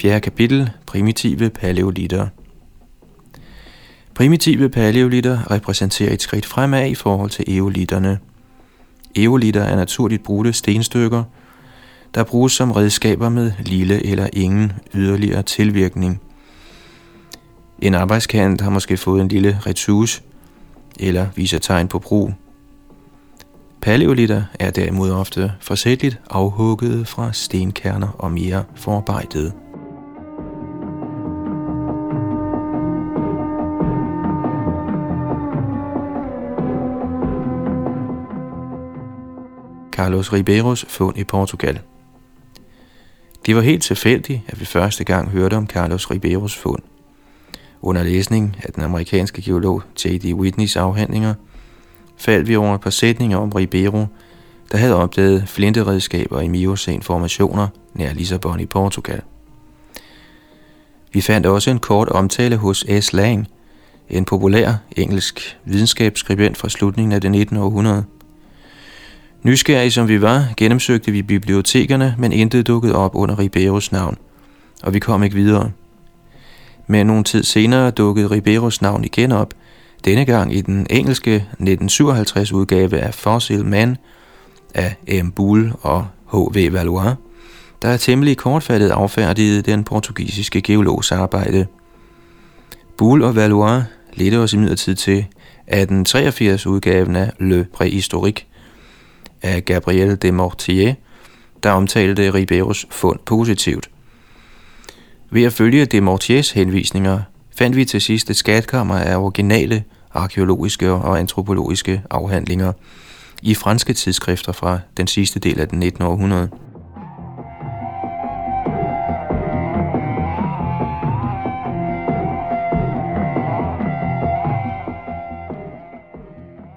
4. kapitel Primitive paleolitter Primitive paleolitter repræsenterer et skridt fremad i forhold til eolitterne. Eolitter er naturligt brudte stenstykker, der bruges som redskaber med lille eller ingen yderligere tilvirkning. En arbejdskant har måske fået en lille retus eller viser tegn på brug. Paleolitter er derimod ofte forsætligt afhugget fra stenkerner og mere forarbejdet. Carlos Ribeiros fund i Portugal. Det var helt tilfældigt, at vi første gang hørte om Carlos Ribeiros fund. Under læsning af den amerikanske geolog J.D. Whitneys afhandlinger – faldt vi over et par sætninger om Ribeiro, der havde opdaget flinteredskaber i Miocene-formationer nær Lissabon i Portugal. Vi fandt også en kort omtale hos S. Lang, en populær engelsk videnskabsskribent fra slutningen af det 19. århundrede. Nysgerrige som vi var, gennemsøgte vi bibliotekerne, men intet dukkede op under Ribeiros navn, og vi kom ikke videre. Men nogle tid senere dukkede Ribeiros navn igen op, denne gang i den engelske 1957 udgave af Fossil Man af M. Bull og H.V. Valois, der er temmelig kortfattet affærdigede den portugisiske geologs arbejde. Bull og Valois ledte os imidlertid til 1883 udgaven af Le Préhistorique af Gabriel de Mortier, der omtalte Ribeiros fund positivt. Ved at følge de Mortiers henvisninger fandt vi til sidst et skatkammer af originale arkeologiske og antropologiske afhandlinger i franske tidsskrifter fra den sidste del af den 19. århundrede.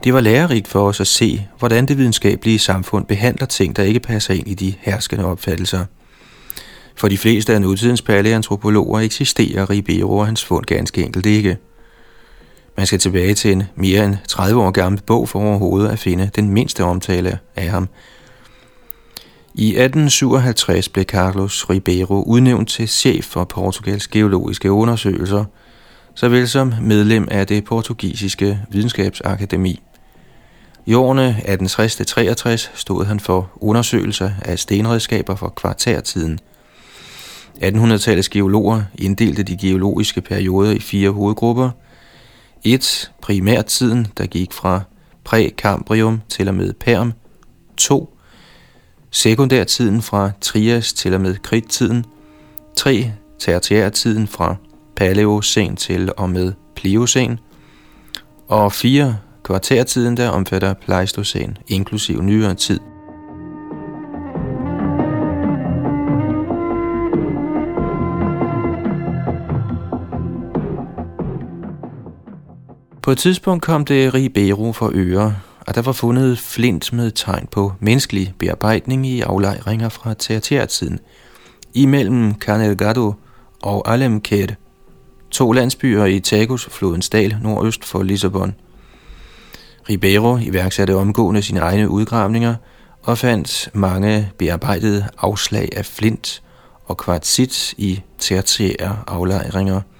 Det var lærerigt for os at se, hvordan det videnskabelige samfund behandler ting, der ikke passer ind i de herskende opfattelser – for de fleste af nutidens paleantropologer eksisterer Ribeiro og hans fund ganske enkelt ikke. Man skal tilbage til en mere end 30 år gammel bog for overhovedet at finde den mindste omtale af ham. I 1857 blev Carlos Ribeiro udnævnt til chef for Portugals geologiske undersøgelser, såvel som medlem af det portugisiske videnskabsakademi. I årene 1860-63 stod han for undersøgelser af stenredskaber for kvartærtiden – 1800-tallets geologer inddelte de geologiske perioder i fire hovedgrupper. 1. Primærtiden, der gik fra prækambrium til og med Perm. 2. Sekundærtiden fra Trias til og med Kridttiden. 3. Tertiærtiden fra Paleocen til og med Pliocen. Og 4. Kvartærtiden, der omfatter Pleistocen, inklusiv nyere tid. På et tidspunkt kom det Ribeiro for øre, og der var fundet flint med tegn på menneskelig bearbejdning i aflejringer fra tertiærtiden imellem Canelgado og Alemked, to landsbyer i Tagus-flodens dal nordøst for Lissabon. Ribeiro iværksatte omgående sine egne udgravninger og fandt mange bearbejdede afslag af flint og kvartsit i tertiære aflejringer –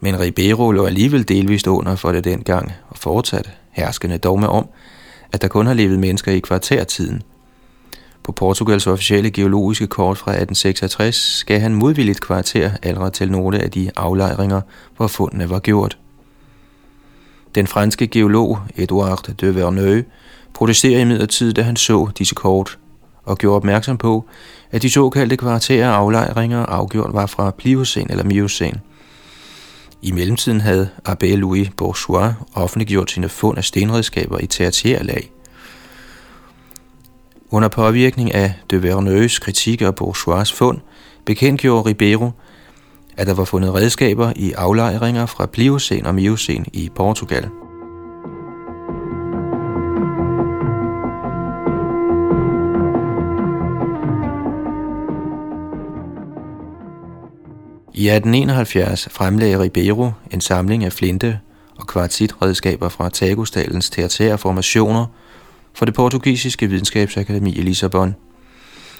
men Ribeiro lå alligevel delvist under for det dengang, og fortsat herskende dogme om, at der kun har levet mennesker i kvartærtiden. På Portugals officielle geologiske kort fra 1866 skal han modvilligt kvarter aldre til nogle af de aflejringer, hvor fundene var gjort. Den franske geolog Edouard de Verneuil protesterer imidlertid, da han så disse kort, og gjorde opmærksom på, at de såkaldte kvartære aflejringer afgjort var fra Pliocene eller Miocene. – i mellemtiden havde Abbé Louis Bourgeois offentliggjort sine fund af stenredskaber i tertiærlag. Under påvirkning af de Verneuils kritik af Bourgeois fund, bekendtgjorde Ribeiro, at der var fundet redskaber i aflejringer fra Pliocen og Miocen i Portugal. I 1871 fremlagde Ribeiro en samling af flinte og kvartitredskaber fra Tagusdalens tertiære formationer for det portugisiske videnskabsakademi i Lissabon.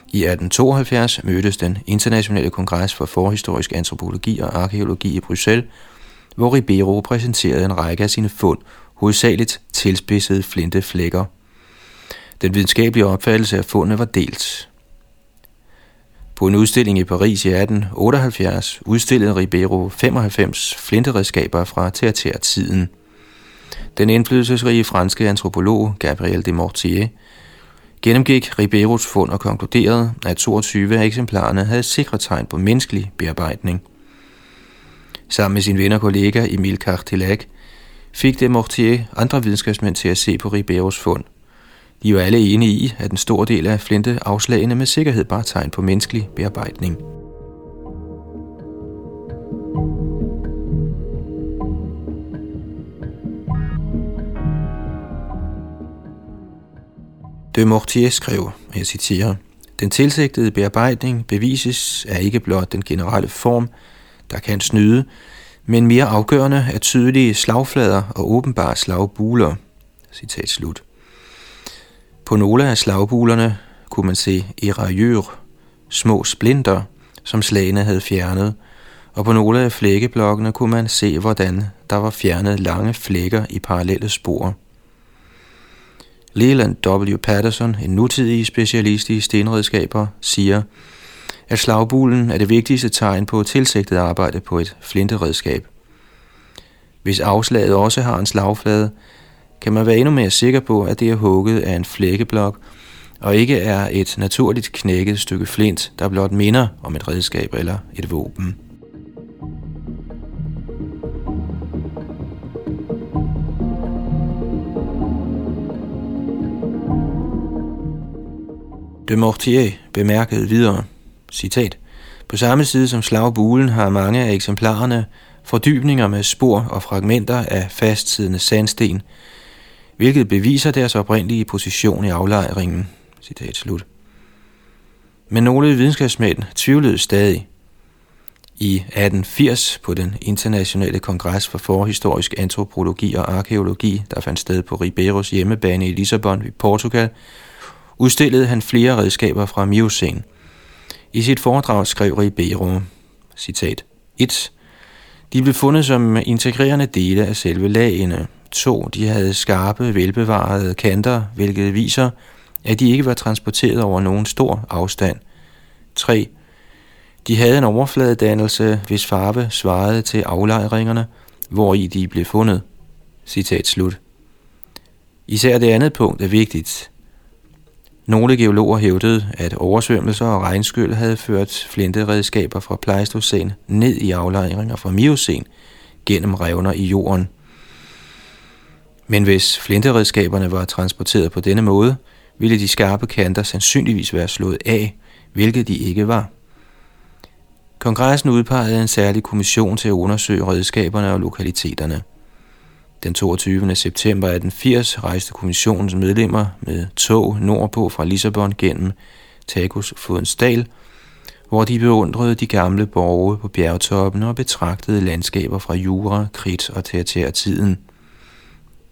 I 1872 mødtes den internationale kongres for forhistorisk antropologi og arkeologi i Bruxelles, hvor Ribeiro præsenterede en række af sine fund, hovedsageligt tilspidsede flinteflækker. Den videnskabelige opfattelse af fundene var delt. På en udstilling i Paris i 1878 udstillede Ribeiro 95 flinteredskaber fra tertiærtiden. Den indflydelsesrige franske antropolog Gabriel de Mortier gennemgik Ribeiros fund og konkluderede, at 22 af eksemplarerne havde sikre tegn på menneskelig bearbejdning. Sammen med sin ven og kollega Emil Cartilac fik de Mortier andre videnskabsmænd til at se på Ribeiros fund – de var alle enige i, at en stor del af flinte afslagene med sikkerhed bare tegn på menneskelig bearbejdning. De Mortier skrev, og jeg citerer, Den tilsigtede bearbejdning bevises er ikke blot den generelle form, der kan snyde, men mere afgørende er tydelige slagflader og åbenbare slagbuler. Citat slut. På nogle af slagbulerne kunne man se erajør, små splinter, som slagene havde fjernet, og på nogle af flækkeblokkene kunne man se, hvordan der var fjernet lange flækker i parallelle spor. Leland W. Patterson, en nutidig specialist i stenredskaber, siger, at slagbulen er det vigtigste tegn på tilsigtet arbejde på et flinteredskab. Hvis afslaget også har en slagflade, kan man være endnu mere sikker på, at det er hugget af en flækkeblok, og ikke er et naturligt knækket stykke flint, der blot minder om et redskab eller et våben. De Mortier bemærkede videre, citat, på samme side som slagbulen har mange af eksemplarerne fordybninger med spor og fragmenter af fastsiddende sandsten, hvilket beviser deres oprindelige position i aflejringen. Citat slut. Men nogle videnskabsmænd tvivlede stadig. I 1880 på den internationale kongres for forhistorisk antropologi og arkeologi, der fandt sted på Ribeiros hjemmebane i Lissabon i Portugal, udstillede han flere redskaber fra Miocene. I sit foredrag skrev Ribeiro, citat, 1. De blev fundet som integrerende dele af selve lagene, 2. De havde skarpe, velbevarede kanter, hvilket viser, at de ikke var transporteret over nogen stor afstand. 3. De havde en overfladedannelse, hvis farve svarede til aflejringerne, hvor i de blev fundet. Citat slut. Især det andet punkt er vigtigt. Nogle geologer hævdede, at oversvømmelser og regnskyld havde ført flinteredskaber fra Pleistocæn ned i aflejringer fra Miocæn gennem revner i jorden. Men hvis flinteredskaberne var transporteret på denne måde, ville de skarpe kanter sandsynligvis være slået af, hvilket de ikke var. Kongressen udpegede en særlig kommission til at undersøge redskaberne og lokaliteterne. Den 22. september 1880 rejste kommissionens medlemmer med tog nordpå fra Lissabon gennem Tagus dal, hvor de beundrede de gamle borge på bjergtoppene og betragtede landskaber fra Jura, Krit og tertiærtiden.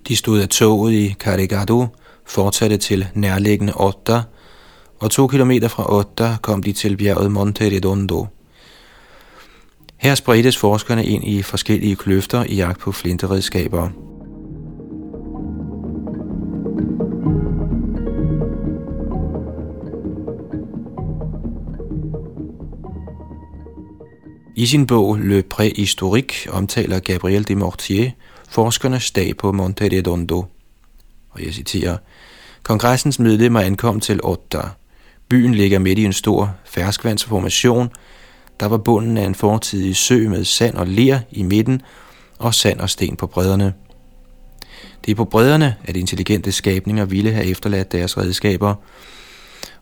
De stod af toget i Carregado, fortsatte til nærliggende Otta, og to kilometer fra Otta kom de til bjerget Monte Redondo. Her spredtes forskerne ind i forskellige kløfter i jagt på flinteredskaber. I sin bog Le Préhistorique omtaler Gabriel de Mortier forskernes dag på Monte Redondo. Og jeg citerer, Kongressens medlemmer ankom til Otta. Byen ligger midt i en stor ferskvandsformation, der var bunden af en fortidig sø med sand og ler i midten og sand og sten på bredderne. Det er på bredderne, at intelligente skabninger ville have efterladt deres redskaber,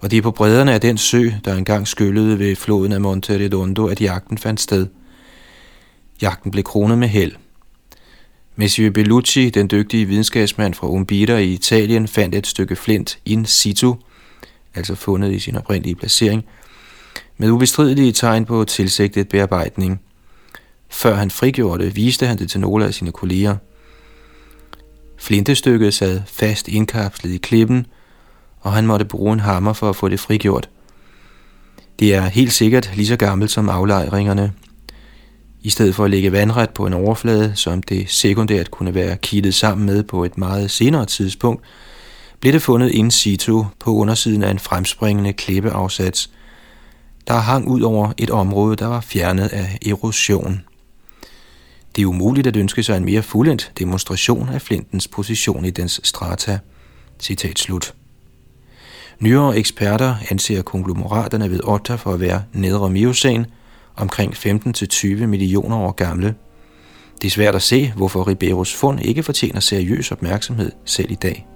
og det er på bredderne af den sø, der engang skyllede ved floden af Monte Redondo, at jagten fandt sted. Jagten blev kronet med held. Monsieur Bellucci, den dygtige videnskabsmand fra Umbita i Italien, fandt et stykke flint in situ, altså fundet i sin oprindelige placering, med ubestridelige tegn på tilsigtet bearbejdning. Før han frigjorde det, viste han det til nogle af sine kolleger. Flintestykket sad fast indkapslet i klippen, og han måtte bruge en hammer for at få det frigjort. Det er helt sikkert lige så gammelt som aflejringerne. I stedet for at lægge vandret på en overflade, som det sekundært kunne være kittet sammen med på et meget senere tidspunkt, blev det fundet in situ på undersiden af en fremspringende klippeafsats, der hang ud over et område, der var fjernet af erosion. Det er umuligt at ønske sig en mere fuldendt demonstration af flintens position i dens strata. Citat slut. Nyere eksperter anser konglomeraterne ved Otta for at være nedre miocen, omkring 15-20 millioner år gamle. Det er svært at se, hvorfor Riberos fund ikke fortjener seriøs opmærksomhed selv i dag.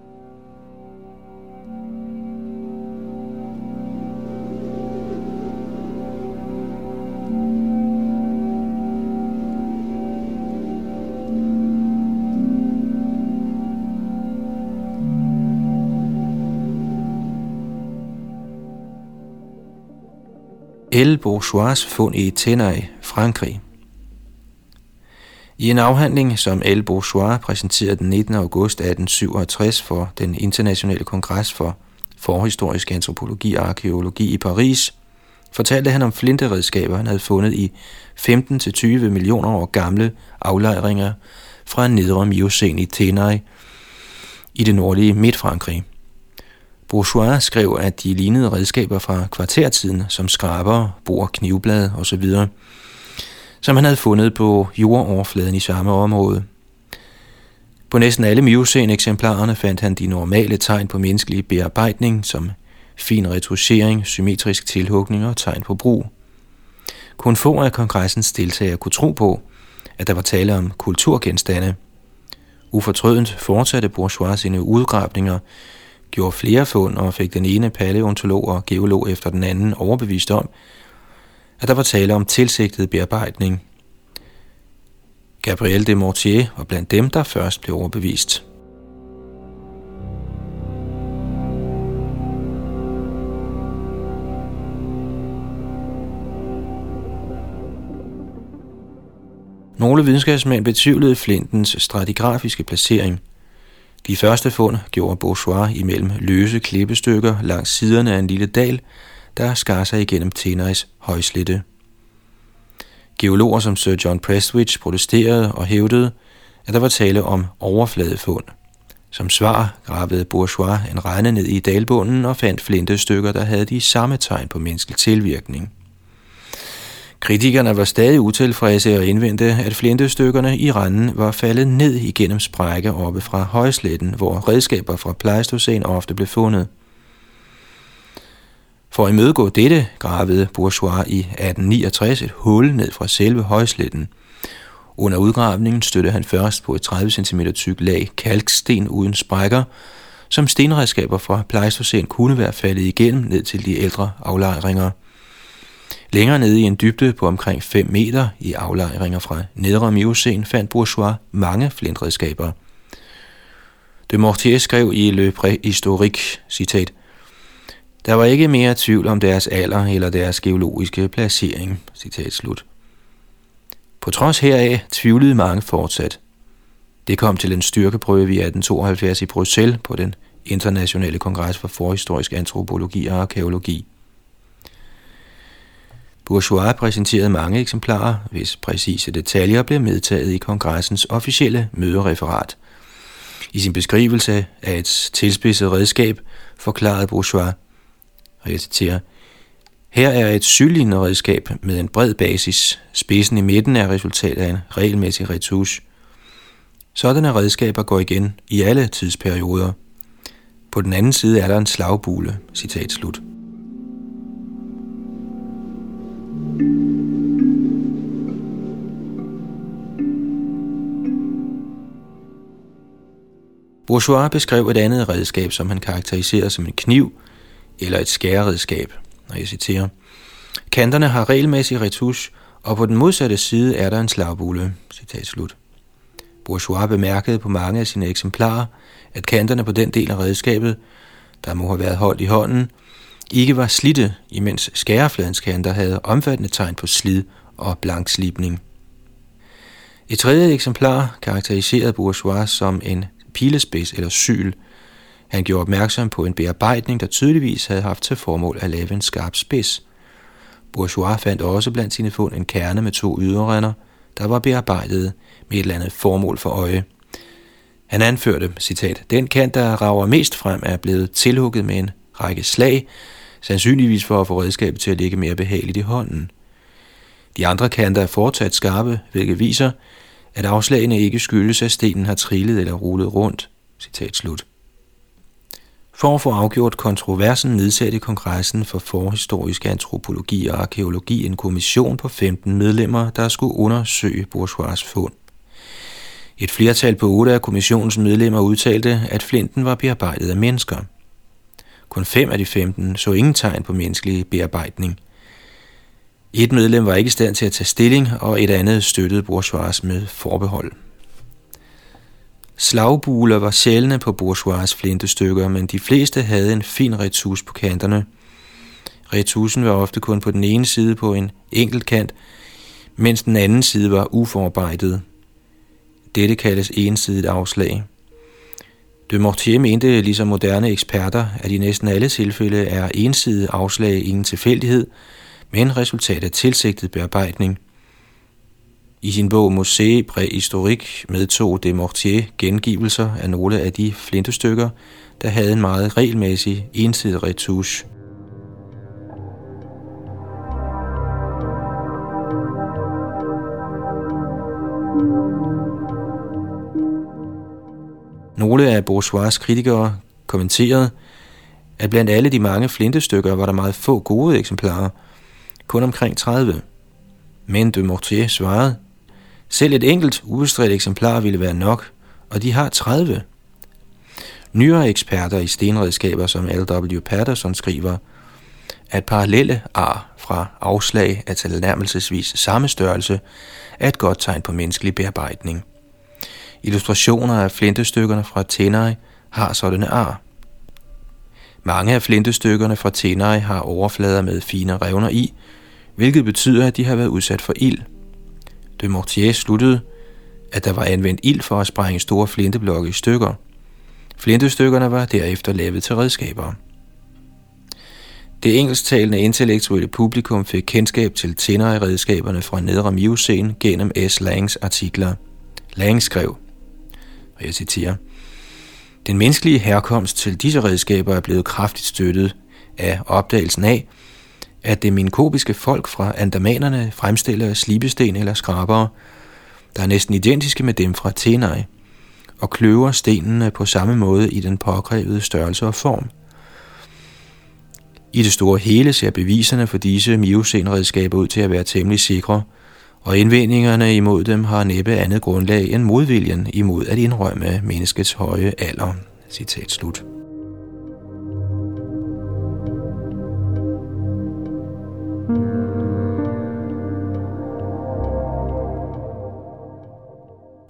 El Bourgeois fund i Tenay, Frankrig. I en afhandling, som El Bourgeois præsenterede den 19. august 1867 for den internationale kongres for forhistorisk antropologi og arkeologi i Paris, fortalte han om flinteredskaber, han havde fundet i 15-20 millioner år gamle aflejringer fra nedre Miocene i Tenay i det nordlige Midtfrankrig. Bourgeois skrev, at de lignede redskaber fra kvartertiden, som skraber, bor, knivblad osv., som han havde fundet på jordoverfladen i samme område. På næsten alle Miocene-eksemplarerne fandt han de normale tegn på menneskelig bearbejdning, som fin retuschering, symmetrisk tilhugning og tegn på brug. Kun få af kongressens deltagere kunne tro på, at der var tale om kulturgenstande. Ufortrødent fortsatte Bourgeois sine udgravninger, gjorde flere fund og fik den ene paleontolog og geolog efter den anden overbevist om, at der var tale om tilsigtet bearbejdning. Gabriel de Mortier var blandt dem, der først blev overbevist. Nogle videnskabsmænd betvivlede flintens stratigrafiske placering – de første fund gjorde Bourgeois imellem løse klippestykker langs siderne af en lille dal, der skar sig igennem Teneris højslette. Geologer som Sir John Prestwich protesterede og hævdede, at der var tale om overfladefund. Som svar gravede Bourgeois en regne ned i dalbunden og fandt flintestykker, der havde de samme tegn på menneskelig tilvirkning. Kritikerne var stadig utilfredse og indvendte, at flintestykkerne i randen var faldet ned igennem sprækker oppe fra højsletten, hvor redskaber fra Pleistocæn ofte blev fundet. For at imødegå dette gravede Bourgeois i 1869 et hul ned fra selve højsletten. Under udgravningen støttede han først på et 30 cm tyk lag kalksten uden sprækker, som stenredskaber fra Pleistocæn kunne være faldet igennem ned til de ældre aflejringer – Længere nede i en dybde på omkring 5 meter i aflejringer fra nedre Miocen fandt Bourgeois mange flintredskaber. De Mortier skrev i Le Préhistorique, citat, der var ikke mere tvivl om deres alder eller deres geologiske placering. Citat slut. På trods heraf tvivlede mange fortsat. Det kom til en styrkeprøve i 1872 i Bruxelles på den internationale kongres for forhistorisk antropologi og arkeologi. Bourgeois præsenterede mange eksemplarer, hvis præcise detaljer blev medtaget i kongressens officielle mødereferat. I sin beskrivelse af et tilspidset redskab forklarede Bourgeois, og jeg citerer, her er et sygelignende redskab med en bred basis. Spidsen i midten er resultat af en regelmæssig retouche. Sådanne redskaber går igen i alle tidsperioder. På den anden side er der en slagbule. Citat slut. Bourgeois beskrev et andet redskab, som han karakteriserede som en kniv eller et skæreredskab, og jeg citerer. Kanterne har regelmæssig retusch, og på den modsatte side er der en slagbule. Citat slut. Bourgeois bemærkede på mange af sine eksemplarer, at kanterne på den del af redskabet, der må have været holdt i hånden, ikke var slitte, imens skærefladens kanter havde omfattende tegn på slid og blankslibning. Et tredje eksemplar karakteriserede Bourgeois som en pilespids eller syl. Han gjorde opmærksom på en bearbejdning, der tydeligvis havde haft til formål at lave en skarp spids. Bourgeois fandt også blandt sine fund en kerne med to yderrender, der var bearbejdet med et eller andet formål for øje. Han anførte, citat, den kant, der rager mest frem, er blevet tilhugget med en række slag, sandsynligvis for at få redskabet til at ligge mere behageligt i hånden. De andre kanter er fortsat skarpe, hvilket viser, at afslagene ikke skyldes, at stenen har trillet eller rullet rundt. Citat slut. For at få afgjort kontroversen nedsatte kongressen for forhistorisk antropologi og arkeologi en kommission på 15 medlemmer, der skulle undersøge Bourgeois fund. Et flertal på otte af kommissionens medlemmer udtalte, at flinten var bearbejdet af mennesker. Kun fem af de 15 så ingen tegn på menneskelig bearbejdning. Et medlem var ikke i stand til at tage stilling, og et andet støttede Bourgeois med forbehold. Slagbuler var sjældne på bourgeois flintestykker, men de fleste havde en fin retus på kanterne. Retusen var ofte kun på den ene side på en enkelt kant, mens den anden side var uforarbejdet. Dette kaldes ensidigt afslag. De Mortier mente, ligesom moderne eksperter, at i næsten alle tilfælde er ensidigt afslag ingen tilfældighed, men resultat af tilsigtet bearbejdning – i sin bog Musée Préhistorique medtog de Mortier gengivelser af nogle af de flintestykker, der havde en meget regelmæssig ensidig retouche. Nogle af Bourgeois kritikere kommenterede, at blandt alle de mange flintestykker var der meget få gode eksemplarer, kun omkring 30. Men de Mortier svarede, selv et enkelt ubestridt eksemplar ville være nok, og de har 30. Nyere eksperter i stenredskaber som L.W. Patterson skriver, at parallelle ar fra afslag af tilnærmelsesvis samme størrelse er et godt tegn på menneskelig bearbejdning. Illustrationer af flintestykkerne fra Tenai har sådanne ar. Mange af flintestykkerne fra Tenai har overflader med fine revner i, hvilket betyder, at de har været udsat for ild – De Mortier sluttede, at der var anvendt ild for at sprænge store flinteblokke i stykker. Flintestykkerne var derefter lavet til redskaber. Det engelsktalende intellektuelle publikum fik kendskab til tænder i redskaberne fra Nedre Miocene gennem S. Langs artikler. Lang skrev, og jeg citerer, Den menneskelige herkomst til disse redskaber er blevet kraftigt støttet af opdagelsen af, at det minkobiske folk fra andamanerne fremstiller slibesten eller skrabere, der er næsten identiske med dem fra Tenai, og kløver stenene på samme måde i den påkrævede størrelse og form. I det store hele ser beviserne for disse miosenredskaber ud til at være temmelig sikre, og indvendingerne imod dem har næppe andet grundlag end modviljen imod at indrømme menneskets høje alder. Citat slut.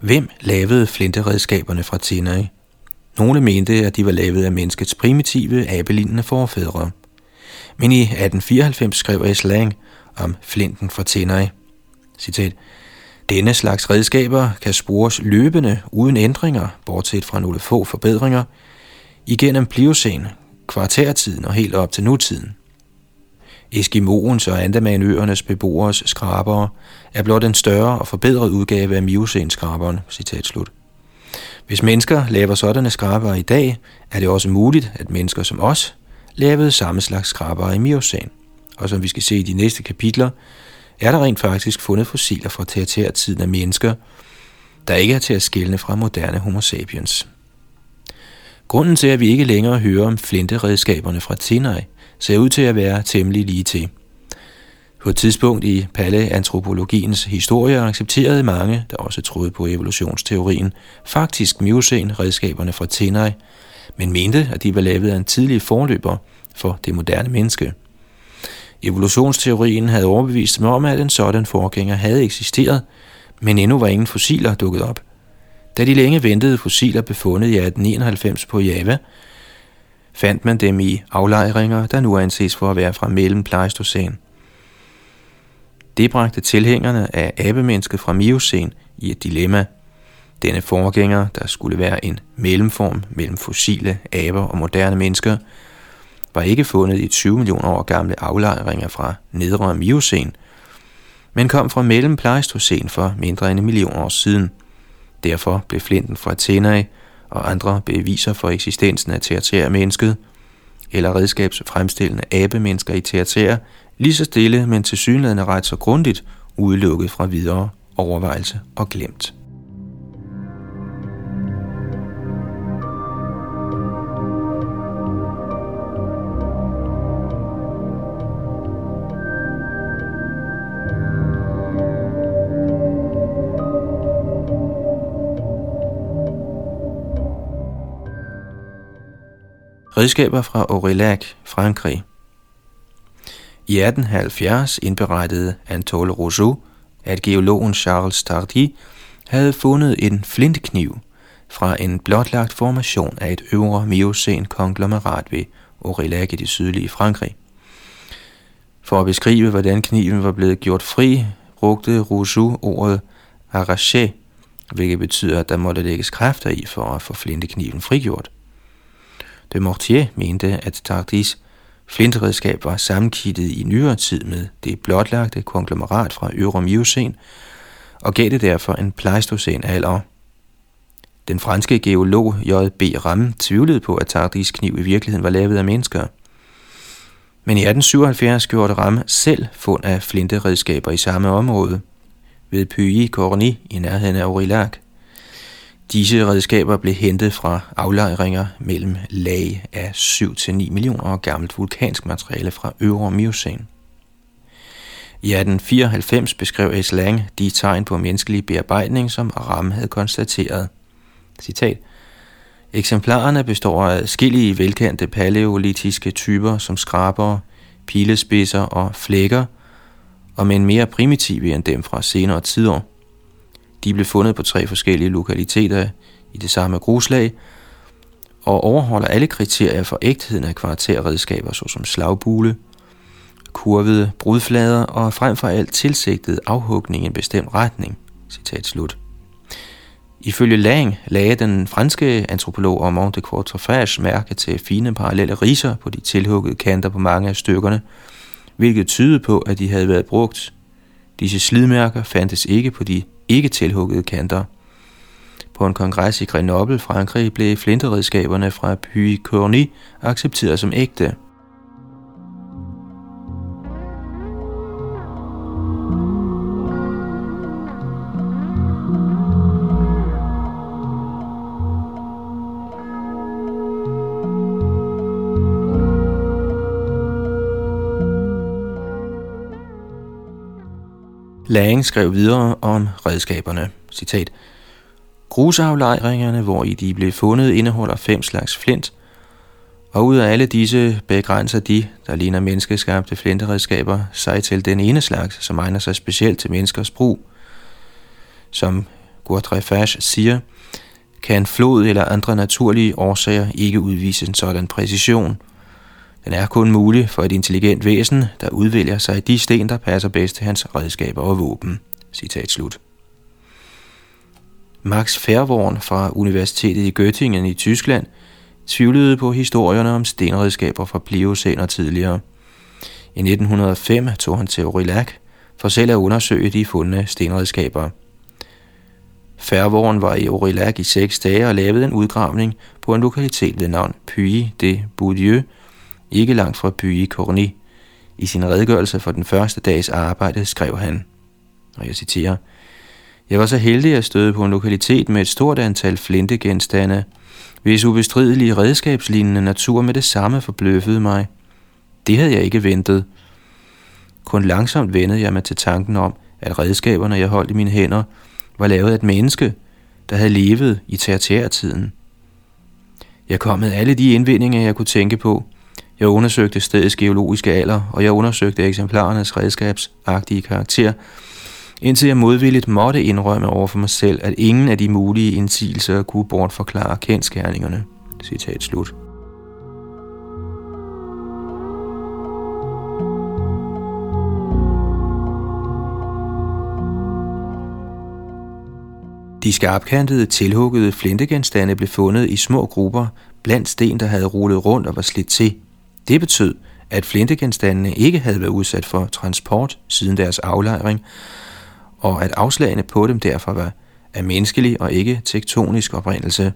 Hvem lavede flinteredskaberne fra Tenai? Nogle mente, at de var lavet af menneskets primitive, abelignende forfædre. Men i 1894 skrev Lang om flinten fra Tenai. Citat. Denne slags redskaber kan spores løbende uden ændringer, bortset fra nogle få forbedringer, igennem pliocen, kvartærtiden og helt op til nutiden. Eskimoens og Andamanøernes beboeres skrabere er blot en større og forbedret udgave af Miocene-skraberen. Citat slut. Hvis mennesker laver sådanne skrabere i dag, er det også muligt, at mennesker som os lavede samme slags skrabere i Miocene. Og som vi skal se i de næste kapitler, er der rent faktisk fundet fossiler fra tertiærtiden af mennesker, der ikke er til at skelne fra moderne homo sapiens. Grunden til, at vi ikke længere hører om flinteredskaberne fra Tinai, ser ud til at være temmelig lige til. På et tidspunkt i paleantropologiens historie accepterede mange, der også troede på evolutionsteorien, faktisk Miocene-redskaberne fra Tenai, men mente, at de var lavet af en tidlig forløber for det moderne menneske. Evolutionsteorien havde overbevist dem om, at en sådan forgænger havde eksisteret, men endnu var ingen fossiler dukket op. Da de længe ventede fossiler befundet i 1891 på Java, fandt man dem i aflejringer, der nu anses for at være fra mellem Pleistocæn. Det bragte tilhængerne af abemennesket fra Miocen i et dilemma. Denne forgænger, der skulle være en mellemform mellem fossile aber og moderne mennesker, var ikke fundet i 20 millioner år gamle aflejringer fra nedre Miocen, men kom fra mellem Pleistocen for mindre end en million år siden. Derfor blev flinten fra Tenai og andre beviser for eksistensen af tertiære mennesket, eller redskabsfremstillende abemennesker i tertiær, lige så stille, men til synligheden ret så grundigt, udelukket fra videre overvejelse og glemt. Redskaber fra Aurillac, Frankrig. I 1870 indberettede Anatole Rousseau, at geologen Charles Tardy havde fundet en flintkniv fra en blotlagt formation af et øvre miocen konglomerat ved Aurillac i det sydlige Frankrig. For at beskrive, hvordan kniven var blevet gjort fri, brugte Rousseau ordet arraché, hvilket betyder, at der måtte lægges kræfter i for at få flintekniven frigjort. De Mortier mente, at Tardis flintredskab var sammenkittet i nyere tid med det blotlagte konglomerat fra Øvre Miocen, og gav det derfor en pleistocen alder. Den franske geolog J.B. Ramme tvivlede på, at Tardis kniv i virkeligheden var lavet af mennesker. Men i 1877 gjorde Ramme selv fund af flinteredskaber i samme område, ved Puy Corny i nærheden af Aurillac. Disse redskaber blev hentet fra aflejringer mellem lag af 7-9 millioner år gammelt vulkansk materiale fra øvre Miocene. I 1894 beskrev Lang de tegn på menneskelig bearbejdning, som Ram havde konstateret. Citat. Eksemplarerne består af skillige velkendte paleolitiske typer som skraber, pilespidser og flækker, og med en mere primitiv end dem fra senere tider. De blev fundet på tre forskellige lokaliteter i det samme gruslag, og overholder alle kriterier for ægtheden af kvarterredskaber, såsom slagbule, kurvede brudflader og frem for alt tilsigtet afhugning i en bestemt retning. Citat slut. Ifølge Lang lagde den franske antropolog Armand de Quatrefages mærke til fine parallelle riser på de tilhuggede kanter på mange af stykkerne, hvilket tydede på, at de havde været brugt. Disse slidmærker fandtes ikke på de ikke tilhuggede kanter. På en kongres i Grenoble, Frankrig, blev flinteredskaberne fra Puy Corny accepteret som ægte. Lang skrev videre om redskaberne. Citat. Grusaflejringerne, hvor i de blev fundet, indeholder fem slags flint, og ud af alle disse begrænser de, der ligner menneskeskabte flinteredskaber, sig til den ene slags, som egner sig specielt til menneskers brug. Som Gurdjieff siger, kan flod eller andre naturlige årsager ikke udvise en sådan præcision – den er kun mulig for et intelligent væsen, der udvælger sig de sten, der passer bedst til hans redskaber og våben. Citat slut. Max Fairvorn fra Universitetet i Göttingen i Tyskland tvivlede på historierne om stenredskaber fra Pliocæner tidligere. I 1905 tog han til Aurillac for selv at undersøge de fundne stenredskaber. Fairvorn var i Aurillac i seks dage og lavede en udgravning på en lokalitet ved navn Puy de Boudieu, ikke langt fra Puy Corny. I sin redegørelse for den første dags arbejde skrev han, og jeg citerer, Jeg var så heldig at støde på en lokalitet med et stort antal flintegenstande, hvis ubestridelige redskabslignende natur med det samme forbløffede mig. Det havde jeg ikke ventet. Kun langsomt vendede jeg mig til tanken om, at redskaberne, jeg holdt i mine hænder, var lavet af et menneske, der havde levet i tertiærtiden. Jeg kom med alle de indvendinger, jeg kunne tænke på, jeg undersøgte stedets geologiske alder, og jeg undersøgte eksemplarernes redskabsagtige karakter, indtil jeg modvilligt måtte indrømme over for mig selv, at ingen af de mulige indsigelser kunne bortforklare kendskærningerne. Citat slut. De skarpkantede, tilhuggede flintegenstande blev fundet i små grupper blandt sten, der havde rullet rundt og var slidt til. Det betød, at flintegenstandene ikke havde været udsat for transport siden deres aflejring, og at afslagene på dem derfor var af menneskelig og ikke tektonisk oprindelse.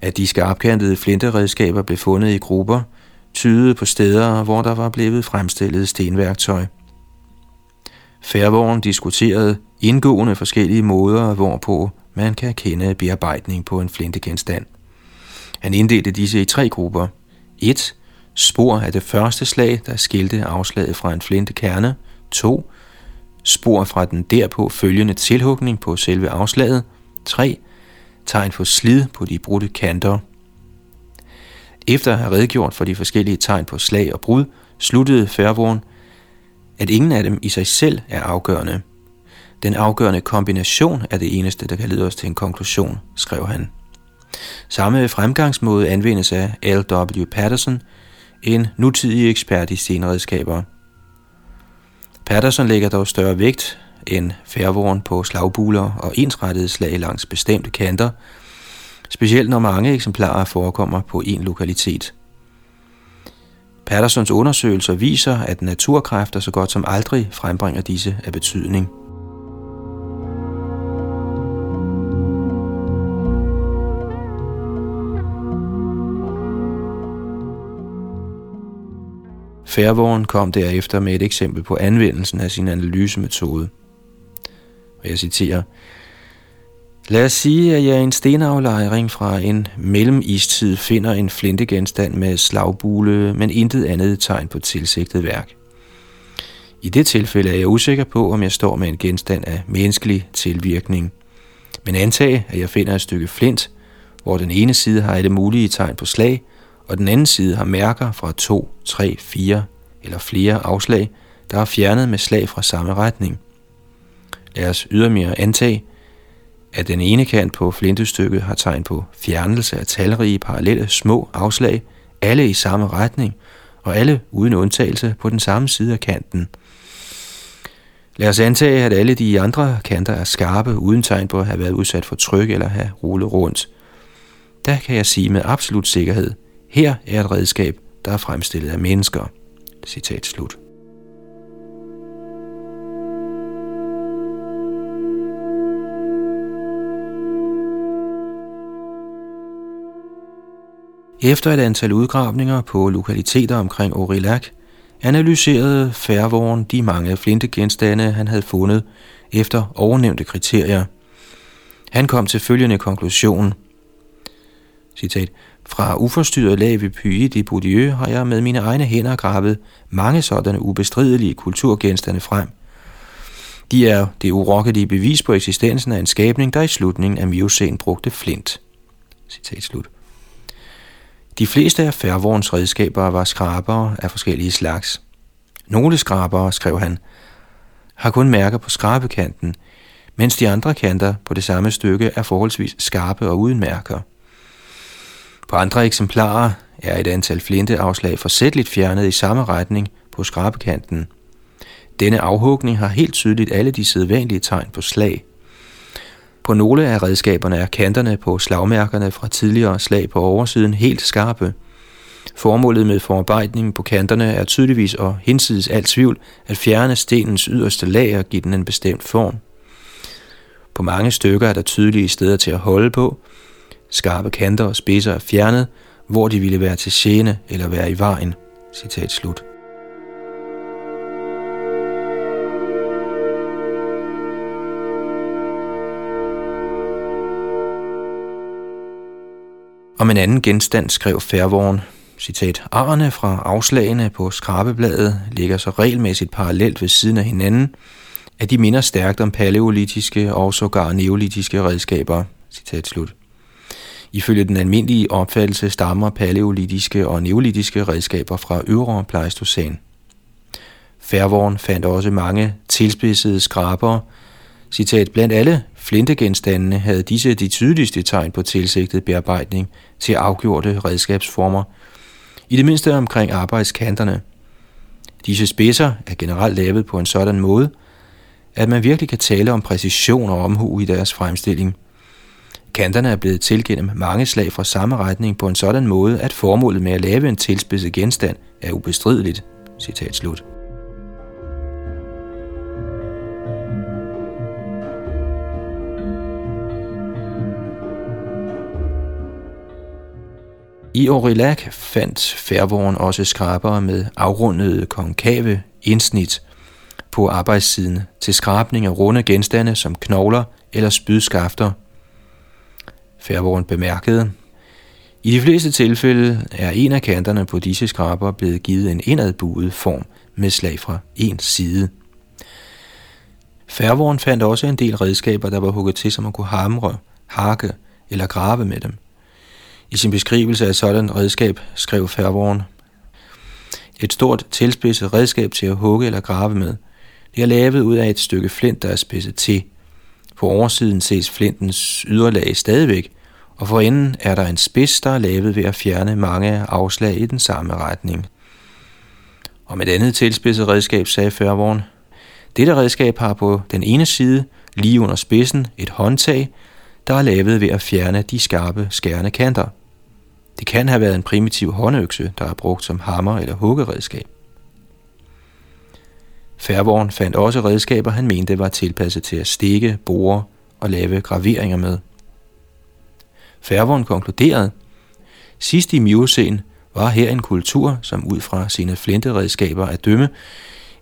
At de skarpkantede flinteredskaber blev fundet i grupper, tydede på steder, hvor der var blevet fremstillet stenværktøj. Færvåren diskuterede indgående forskellige måder, hvorpå man kan kende bearbejdning på en flintegenstand. Han inddelte disse i tre grupper. 1. Spor af det første slag, der skilte afslaget fra en flintekerne. 2. Spor fra den derpå følgende tilhugning på selve afslaget. 3. Tegn på slid på de brudte kanter. Efter at have redegjort for de forskellige tegn på slag og brud, sluttede Færvogn, at ingen af dem i sig selv er afgørende. Den afgørende kombination er det eneste, der kan lede os til en konklusion, skrev han. Samme fremgangsmåde anvendes af L.W. Patterson, en nutidig ekspert i stenredskaber. Patterson lægger dog større vægt end færvoren på slagbuler og ensrettede slag langs bestemte kanter, specielt når mange eksemplarer forekommer på en lokalitet. Pattersons undersøgelser viser, at naturkræfter så godt som aldrig frembringer disse af betydning. Fairborn kom derefter med et eksempel på anvendelsen af sin analysemetode. Og jeg citerer, Lad os sige, at jeg i en stenaflejring fra en mellemistid finder en flintegenstand med slagbule, men intet andet tegn på tilsigtet værk. I det tilfælde er jeg usikker på, om jeg står med en genstand af menneskelig tilvirkning. Men antag, at jeg finder et stykke flint, hvor den ene side har alle mulige tegn på slag, og den anden side har mærker fra to, tre, fire eller flere afslag, der er fjernet med slag fra samme retning. Lad os ydermere antage, at den ene kant på flintestykket har tegn på fjernelse af talrige parallelle små afslag, alle i samme retning, og alle uden undtagelse på den samme side af kanten. Lad os antage, at alle de andre kanter er skarpe, uden tegn på at have været udsat for tryk eller have rullet rundt. Der kan jeg sige med absolut sikkerhed, her er et redskab, der er fremstillet af mennesker. Citat slut. Efter et antal udgravninger på lokaliteter omkring Aurillac, analyserede Færvogn de mange flintegenstande, han havde fundet efter ovennævnte kriterier. Han kom til følgende konklusion. Citat. Fra uforstyrret lag ved Puy de Boudieu har jeg med mine egne hænder gravet mange sådanne ubestridelige kulturgenstande frem. De er det urokkelige bevis på eksistensen af en skabning, der i slutningen af Miocen brugte flint. Citat slut. De fleste af Færvorns redskaber var skrabere af forskellige slags. Nogle skrabere, skrev han, har kun mærker på skrabekanten, mens de andre kanter på det samme stykke er forholdsvis skarpe og uden mærker. På andre eksemplarer er et antal flinteafslag forsætteligt fjernet i samme retning på skrabekanten. Denne afhugning har helt tydeligt alle de sædvanlige tegn på slag – på nogle af redskaberne er kanterne på slagmærkerne fra tidligere slag på oversiden helt skarpe. Formålet med forarbejdningen på kanterne er tydeligvis og hinsides alt tvivl at fjerne stenens yderste lag og give den en bestemt form. På mange stykker er der tydelige steder til at holde på. Skarpe kanter og spidser er fjernet, hvor de ville være til gene eller være i vejen. Citat slut. Om en anden genstand skrev Færvåren, citat, arerne fra afslagene på skrabebladet ligger så regelmæssigt parallelt ved siden af hinanden, at de minder stærkt om paleolitiske og sågar neolitiske redskaber. Citat slut. Ifølge den almindelige opfattelse stammer paleolitiske og neolitiske redskaber fra øvre Pleistocæn. Færvogn fandt også mange tilspidsede skraber, Citat, blandt alle flintegenstandene havde disse de tydeligste tegn på tilsigtet bearbejdning til afgjorte redskabsformer, i det mindste omkring arbejdskanterne. Disse spidser er generelt lavet på en sådan måde, at man virkelig kan tale om præcision og omhu i deres fremstilling. Kanterne er blevet til gennem mange slag fra samme retning på en sådan måde, at formålet med at lave en tilspidset genstand er ubestrideligt. Citat slut. I Aurillac fandt færvoren også skrabere med afrundede konkave indsnit på arbejdssiden til skrabning af runde genstande som knogler eller spydskafter. Færvognen bemærkede, i de fleste tilfælde er en af kanterne på disse skraber blevet givet en indadbuet form med slag fra en side. Færvognen fandt også en del redskaber, der var hugget til, som man kunne hamre, hakke eller grave med dem – i sin beskrivelse af sådan redskab skrev Færvogn, et stort tilspidset redskab til at hugge eller grave med. Det er lavet ud af et stykke flint, der er spidset til. På oversiden ses flintens yderlag stadigvæk, og for enden er der en spids, der er lavet ved at fjerne mange afslag i den samme retning. Og med et andet tilspidset redskab sagde Færvogn, dette redskab har på den ene side, lige under spidsen, et håndtag, der er lavet ved at fjerne de skarpe, skærende kanter – det kan have været en primitiv håndøkse, der er brugt som hammer eller huggeredskab. Færvogn fandt også redskaber, han mente var tilpasset til at stikke, bore og lave graveringer med. Færvogn konkluderede, sidst i Miocen var her en kultur, som ud fra sine flinteredskaber at dømme,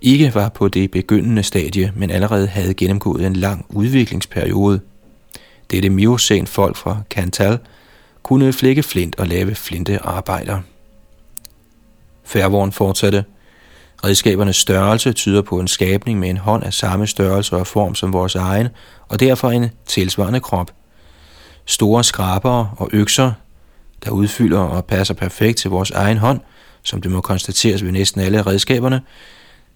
ikke var på det begyndende stadie, men allerede havde gennemgået en lang udviklingsperiode. Dette Miocen folk fra Cantal – kunne flække flint og lave flintearbejder. Færvogn fortsatte. Redskabernes størrelse tyder på en skabning med en hånd af samme størrelse og form som vores egen, og derfor en tilsvarende krop. Store skrabere og økser, der udfylder og passer perfekt til vores egen hånd, som det må konstateres ved næsten alle redskaberne,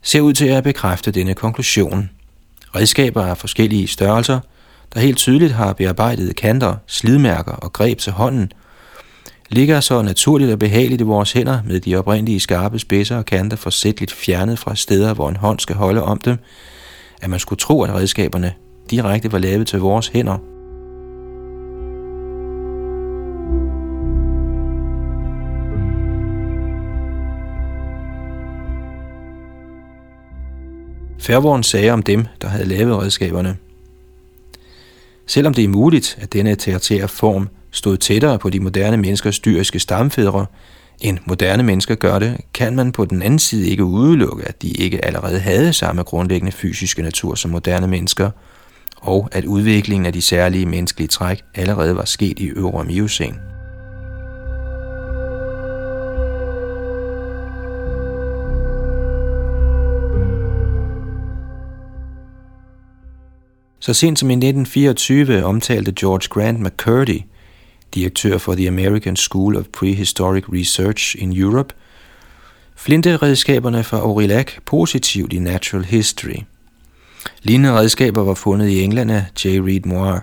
ser ud til at bekræfte denne konklusion. Redskaber af forskellige størrelser – der helt tydeligt har bearbejdet kanter, slidmærker og greb til hånden, ligger så naturligt og behageligt i vores hænder med de oprindelige skarpe spidser og kanter forsætligt fjernet fra steder, hvor en hånd skal holde om dem, at man skulle tro, at redskaberne direkte var lavet til vores hænder. Færvogn sagde om dem, der havde lavet redskaberne – Selvom det er muligt, at denne tertiære form stod tættere på de moderne menneskers dyriske stamfædre, end moderne mennesker gør det, kan man på den anden side ikke udelukke, at de ikke allerede havde samme grundlæggende fysiske natur som moderne mennesker, og at udviklingen af de særlige menneskelige træk allerede var sket i øvre Miocene. Så sent som i 1924 omtalte George Grant McCurdy, direktør for The American School of Prehistoric Research in Europe, flinteredskaberne fra Aurillac positivt i Natural History. Lignende redskaber var fundet i England af J. Reed Moore.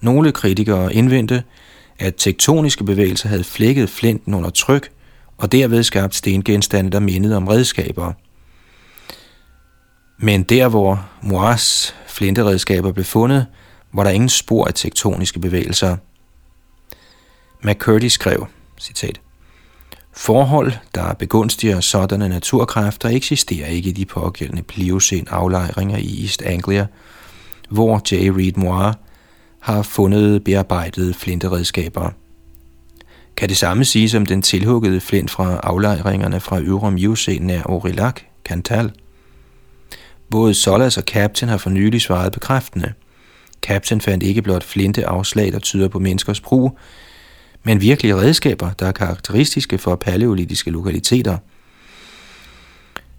Nogle kritikere indvendte, at tektoniske bevægelser havde flækket flinten under tryk, og derved skabt stengenstande, der mindede om redskaber. Men der, hvor Moires flinteredskaber blev fundet, var der ingen spor af tektoniske bevægelser. McCurdy skrev, citat, Forhold, der begunstiger sådanne naturkræfter, eksisterer ikke i de pågældende pliocen aflejringer i East Anglia, hvor J. Reed Moir har fundet bearbejdede flinteredskaber. Kan det samme siges om den tilhuggede flint fra aflejringerne fra Øvre Miocen nær Aurillac, Cantal? Både Solas og Captain har for nylig svaret bekræftende. Captain fandt ikke blot flinte afslag, der tyder på menneskers brug, men virkelige redskaber, der er karakteristiske for paleolitiske lokaliteter.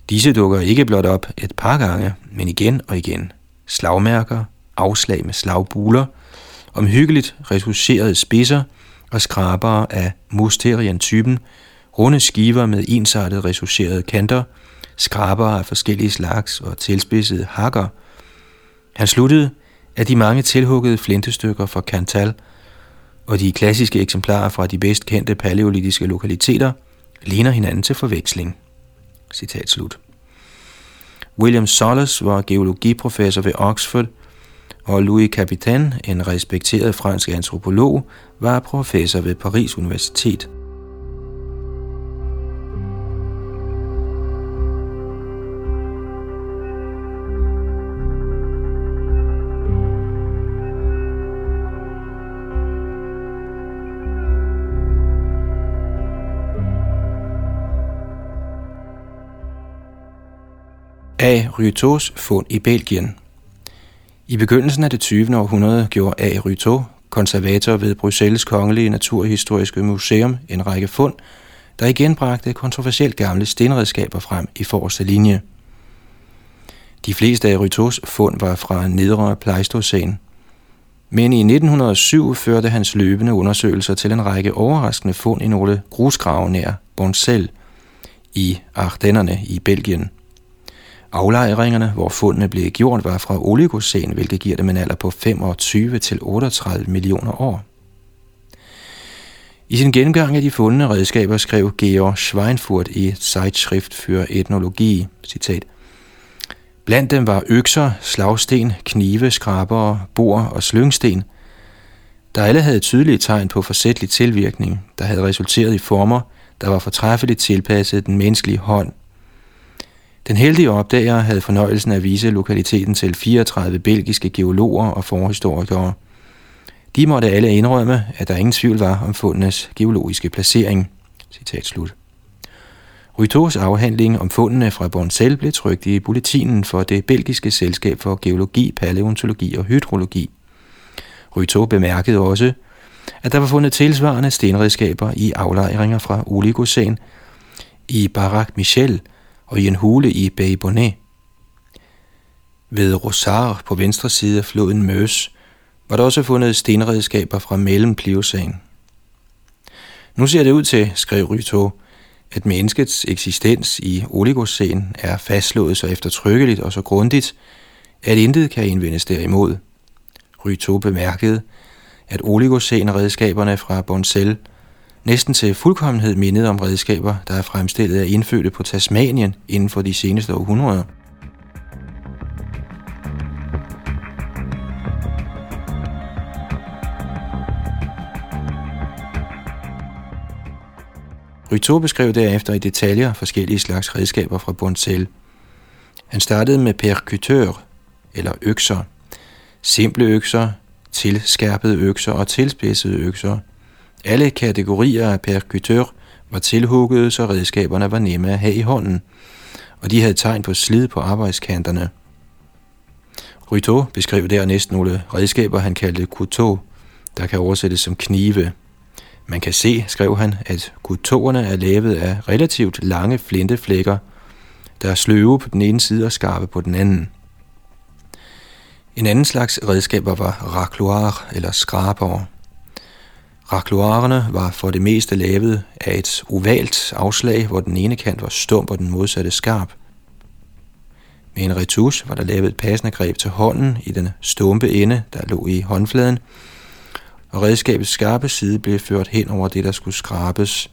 Disse dukker ikke blot op et par gange, men igen og igen. Slagmærker, afslag med slagbuler, omhyggeligt reducerede spidser og skrabere af musterian-typen, runde skiver med ensartet reducerede kanter – skrabere af forskellige slags og tilspidsede hakker. Han sluttede, at de mange tilhuggede flintestykker fra Cantal og de klassiske eksemplarer fra de bedst kendte paleolitiske lokaliteter ligner hinanden til forveksling. Citat slut. William Solis var geologiprofessor ved Oxford og Louis Capitan, en respekteret fransk antropolog, var professor ved Paris Universitet. A. Rytos fund i Belgien. I begyndelsen af det 20. århundrede gjorde A. Ryto, konservator ved Bruxelles Kongelige Naturhistoriske Museum, en række fund, der igen bragte kontroversielt gamle stenredskaber frem i forreste linje. De fleste af Rytos fund var fra nedre Pleistocæn. Men i 1907 førte hans løbende undersøgelser til en række overraskende fund i nogle grusgrave nær Boncel i Ardennerne i Belgien. Aflejringerne, hvor fundene blev gjort, var fra oligocæn, hvilket giver dem en alder på 25 til 38 millioner år. I sin gennemgang af de fundne redskaber skrev Georg Schweinfurt i Zeitschrift für Ethnologie, citat, Blandt dem var økser, slagsten, knive, skrabere, bor og slyngsten, der alle havde tydelige tegn på forsætlig tilvirkning, der havde resulteret i former, der var fortræffeligt tilpasset den menneskelige hånd den heldige opdager havde fornøjelsen at vise lokaliteten til 34 belgiske geologer og forhistorikere. De måtte alle indrømme, at der ingen tvivl var om fundenes geologiske placering. Citat slut. Rytos afhandling om fundene fra Boncel blev trykt i bulletinen for det belgiske selskab for geologi, paleontologi og hydrologi. Ryto bemærkede også, at der var fundet tilsvarende stenredskaber i aflejringer fra Oligocæn i Barak Michel – og i en hule i Bay Ved Rosar på venstre side af floden Møs var der også fundet stenredskaber fra mellem Pliocæn. Nu ser det ud til, skrev Ryto, at menneskets eksistens i oligocæn er fastslået så eftertrykkeligt og så grundigt, at intet kan indvendes derimod. Ryto bemærkede, at oligocæn-redskaberne fra Boncel – næsten til fuldkommenhed mindet om redskaber, der er fremstillet af indfødte på Tasmanien inden for de seneste århundreder. Ryto beskrev derefter i detaljer forskellige slags redskaber fra Boncel. Han startede med percutør, eller økser, simple økser, tilskærpede økser og tilspidsede økser – alle kategorier af percutør var tilhuggede, så redskaberne var nemme at have i hånden, og de havde tegn på slid på arbejdskanterne. Ryto beskrev dernæst nogle redskaber, han kaldte kuto, der kan oversættes som knive. Man kan se, skrev han, at kutoerne er lavet af relativt lange flinteflækker, der er sløve på den ene side og skarpe på den anden. En anden slags redskaber var rakloir eller skraber. Rakloirerne var for det meste lavet af et ovalt afslag, hvor den ene kant var stump og den modsatte skarp. Med en retus var der lavet et passende greb til hånden i den stumpe ende, der lå i håndfladen, og redskabets skarpe side blev ført hen over det, der skulle skrabes.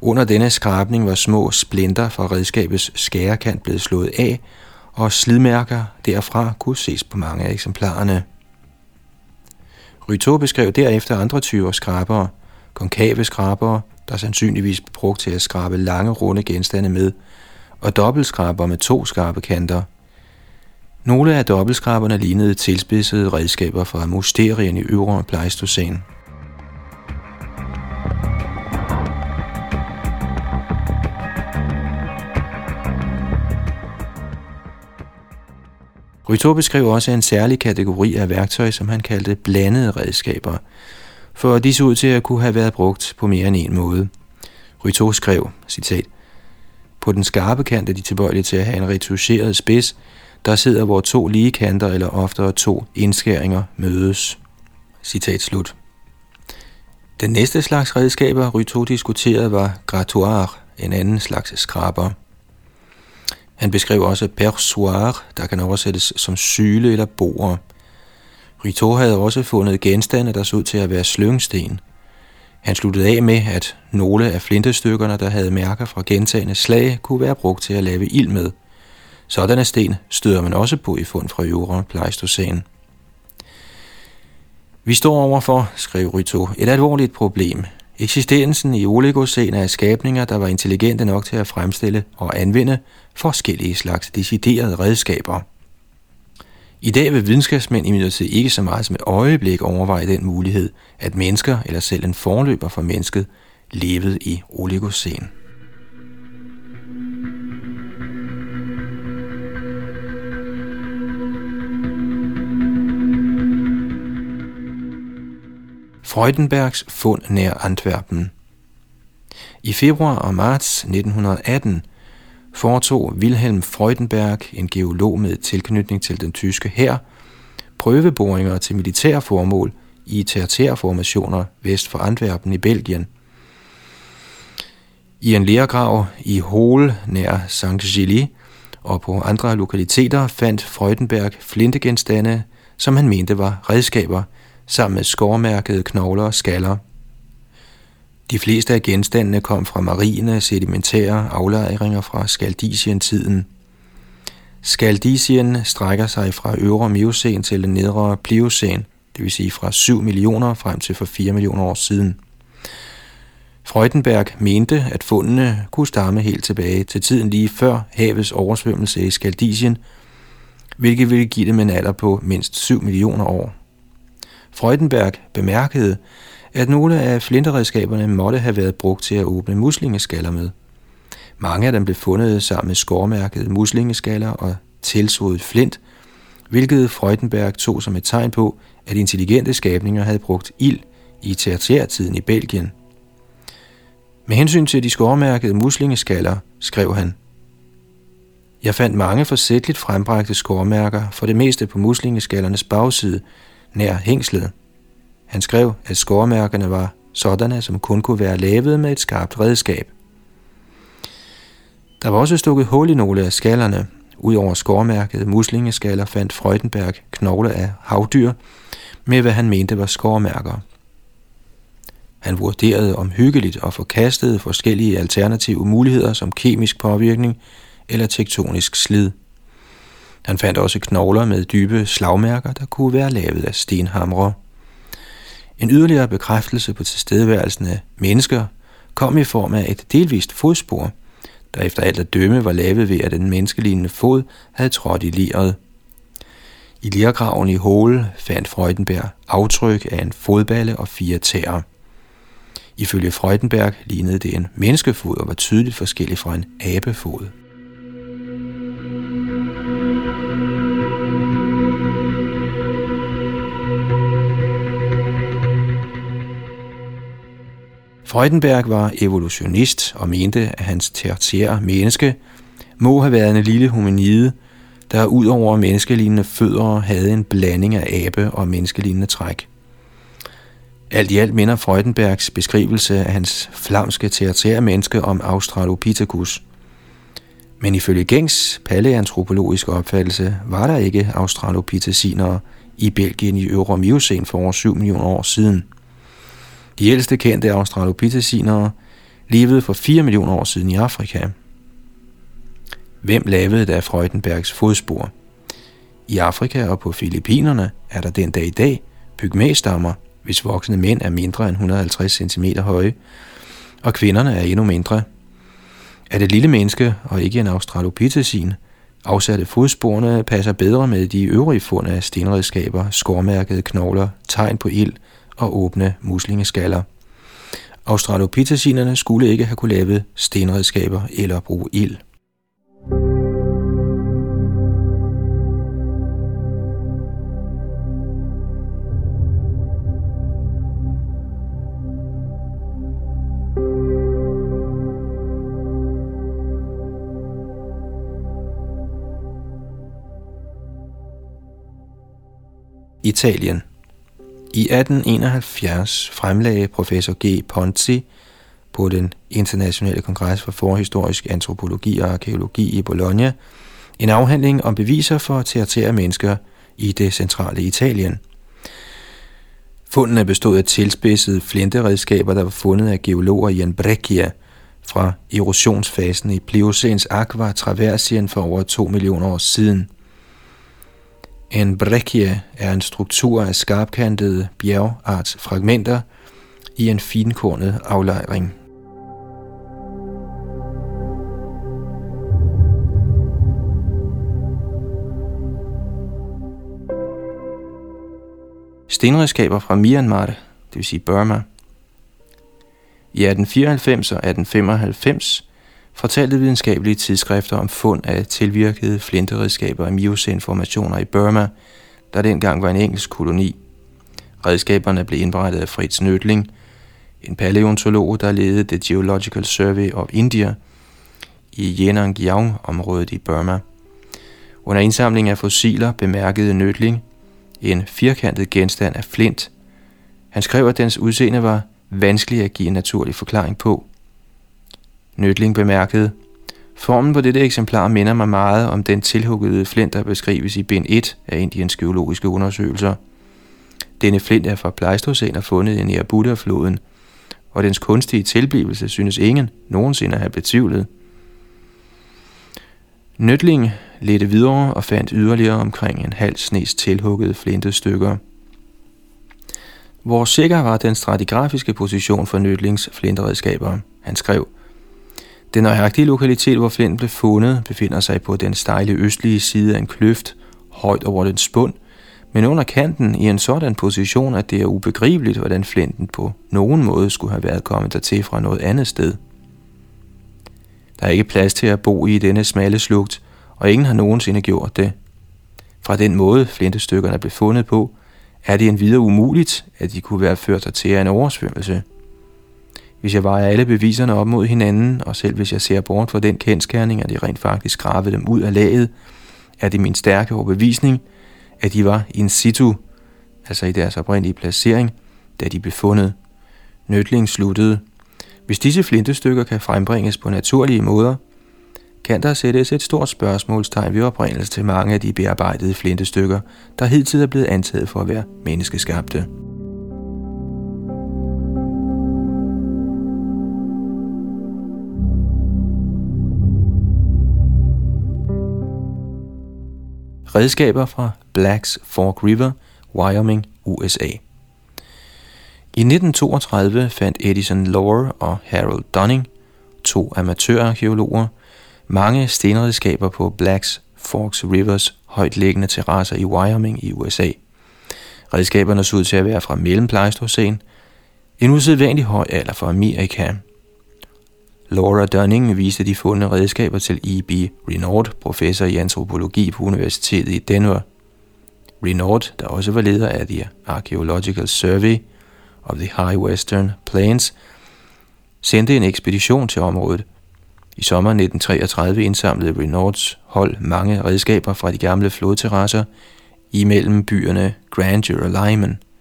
Under denne skrabning var små splinter fra redskabets skærekant blevet slået af, og slidmærker derfra kunne ses på mange af eksemplarerne. Ryto beskrev derefter andre typer skrabere, konkave skrabere, der sandsynligvis blev brugt til at skrabe lange, runde genstande med, og dobbeltskraber med to skarpe kanter. Nogle af dobbeltskraberne lignede tilspidsede redskaber fra musterien i øvre Pleistocæn. Ryto beskrev også en særlig kategori af værktøj, som han kaldte blandede redskaber, for disse ud til at kunne have været brugt på mere end en måde. Ryto skrev, citat, På den skarpe kant er de tilbøjelige til at have en retuscheret spids, der sidder hvor to lige kanter eller oftere to indskæringer mødes. Citat slut. Den næste slags redskaber, Ryto diskuterede, var grattoir, en anden slags skraber. Han beskrev også persoir, der kan oversættes som syle eller bor. Rito havde også fundet genstande, der så ud til at være slyngsten. Han sluttede af med, at nogle af flintestykkerne, der havde mærker fra gentagende slag, kunne være brugt til at lave ild med. Sådanne sten støder man også på i fund fra øvre Pleistocæn. Vi står overfor, skrev Rito, et alvorligt problem. Eksistensen i oligocen af skabninger, der var intelligente nok til at fremstille og anvende forskellige slags deciderede redskaber. I dag vil videnskabsmænd imidlertid ikke så meget som et øjeblik overveje den mulighed, at mennesker eller selv en forløber for mennesket levede i oligocen. Freudenbergs fund nær Antwerpen. I februar og marts 1918 foretog Wilhelm Freudenberg, en geolog med tilknytning til den tyske hær, prøveboringer til militære formål i tertærformationer vest for Antwerpen i Belgien. I en lærgrav i Hol nær St. Gilly og på andre lokaliteter fandt Freudenberg flintegenstande, som han mente var redskaber – sammen med skormærkede knogler og skaller. De fleste af genstandene kom fra marine sedimentære aflejringer fra Skaldisien-tiden. Skaldisien strækker sig fra øvre Miocæn til den nedre Pliocæn, det vil sige fra 7 millioner frem til for 4 millioner år siden. Freudenberg mente, at fundene kunne stamme helt tilbage til tiden lige før havets oversvømmelse i Skaldisien, hvilket ville give dem en alder på mindst 7 millioner år. Freudenberg bemærkede, at nogle af flinteredskaberne måtte have været brugt til at åbne muslingeskaller med. Mange af dem blev fundet sammen med skårmærket muslingeskaller og tilsodet flint, hvilket Freudenberg tog som et tegn på, at intelligente skabninger havde brugt ild i tertiærtiden i Belgien. Med hensyn til de skårmærkede muslingeskaller skrev han, Jeg fandt mange forsætligt frembragte skårmærker, for det meste på muslingeskallernes bagside, nær hængslet. Han skrev, at skårmærkerne var sådanne, som kun kunne være lavet med et skarpt redskab. Der var også stukket hul i nogle af skallerne. Udover skårmærket muslingeskaller fandt Freudenberg knogle af havdyr med, hvad han mente var skårmærker. Han vurderede omhyggeligt og forkastede forskellige alternative muligheder som kemisk påvirkning eller tektonisk slid – han fandt også knogler med dybe slagmærker, der kunne være lavet af stenhamre. En yderligere bekræftelse på tilstedeværelsen af mennesker kom i form af et delvist fodspor, der efter alt at dømme var lavet ved, at den menneskelignende fod havde trådt i liret. I lirgraven i Hole fandt Freudenberg aftryk af en fodballe og fire tæer. Ifølge Freudenberg lignede det en menneskefod og var tydeligt forskellig fra en abefod. Freudenberg var evolutionist og mente, at hans tertiære menneske må have været en lille hominide, der ud over menneskelignende fødder havde en blanding af abe og menneskelignende træk. Alt i alt minder Freudenbergs beskrivelse af hans flamske tertiære menneske om Australopithecus. Men ifølge gængs paleantropologiske opfattelse var der ikke australopithecinere i Belgien i Øvre Miocene for over 7 millioner år siden – de ældste kendte australopitheciner levede for 4 millioner år siden i Afrika. Hvem lavede da Freudenbergs fodspor? I Afrika og på Filippinerne er der den dag i dag pygmæstammer, hvis voksne mænd er mindre end 150 cm høje, og kvinderne er endnu mindre. Er det lille menneske og ikke en australopithecin, afsatte fodsporene passer bedre med de øvrige fund af stenredskaber, skormærkede knogler, tegn på ild og åbne muslingeskaller. Australopithecinerne skulle ikke have kunne lave stenredskaber eller bruge ild. Italien i 1871 fremlagde professor G. Ponzi på den internationale kongres for forhistorisk antropologi og arkeologi i Bologna en afhandling om beviser for tertiære mennesker i det centrale Italien. Fundene bestod af tilspidsede flinteredskaber, der var fundet af geologer i Anbreccia fra erosionsfasen i Pliocens Aqua Traversien for over 2 millioner år siden – en breccia er en struktur af skarpkantede bjergartsfragmenter i en finkornet aflejring. Stenredskaber fra Myanmar, det vil sige Burma. I 1894 og 1895 fortalte videnskabelige tidsskrifter om fund af tilvirkede flinteredskaber af Miocene-formationer i Burma, der dengang var en engelsk koloni. Redskaberne blev indberettet af Fritz Nødling, en paleontolog, der ledede The Geological Survey of India i Yenangyaung-området i Burma. Under indsamling af fossiler bemærkede Nødling en firkantet genstand af flint. Han skrev, at dens udseende var vanskelig at give en naturlig forklaring på – Nødling bemærkede, Formen på dette eksemplar minder mig meget om den tilhuggede flint, der beskrives i bind 1 af Indiens geologiske undersøgelser. Denne flint er fra Pleistocæn og fundet i Buddha-floden, og dens kunstige tilblivelse synes ingen nogensinde at have betvivlet. Nødling ledte videre og fandt yderligere omkring en halv snes tilhuggede flintestykker. Hvor sikker var den stratigrafiske position for Nødlings flinteredskaber? Han skrev – den nøjagtige lokalitet, hvor Flint blev fundet, befinder sig på den stejle østlige side af en kløft, højt over den spund, men under kanten i en sådan position, at det er ubegribeligt, hvordan flinten på nogen måde skulle have været kommet dertil fra noget andet sted. Der er ikke plads til at bo i denne smalle slugt, og ingen har nogensinde gjort det. Fra den måde, flintestykkerne blev fundet på, er det en videre umuligt, at de kunne være ført til af en oversvømmelse – hvis jeg vejer alle beviserne op mod hinanden, og selv hvis jeg ser bort fra den kendskærning, at de rent faktisk gravede dem ud af laget, er det min stærke overbevisning, at de var in situ, altså i deres oprindelige placering, da de blev fundet. Nødling sluttede. Hvis disse flintestykker kan frembringes på naturlige måder, kan der sættes et stort spørgsmålstegn ved oprindelse til mange af de bearbejdede flintestykker, der hidtil er blevet antaget for at være menneskeskabte. Redskaber fra Blacks Fork River, Wyoming, USA. I 1932 fandt Edison Lower og Harold Dunning, to amatørarkeologer, mange stenredskaber på Blacks Forks Rivers højtliggende terrasser i Wyoming i USA. Redskaberne så ud til at være fra mellempleistocæn, en usædvanlig høj alder for Amerika – Laura Dunning viste de fundne redskaber til E.B. Renaud, professor i antropologi på Universitetet i Denver. Renaud, der også var leder af The Archaeological Survey of the High Western Plains, sendte en ekspedition til området. I sommeren 1933 indsamlede Renauds hold mange redskaber fra de gamle flodterrasser imellem byerne Grandeur og Lyman –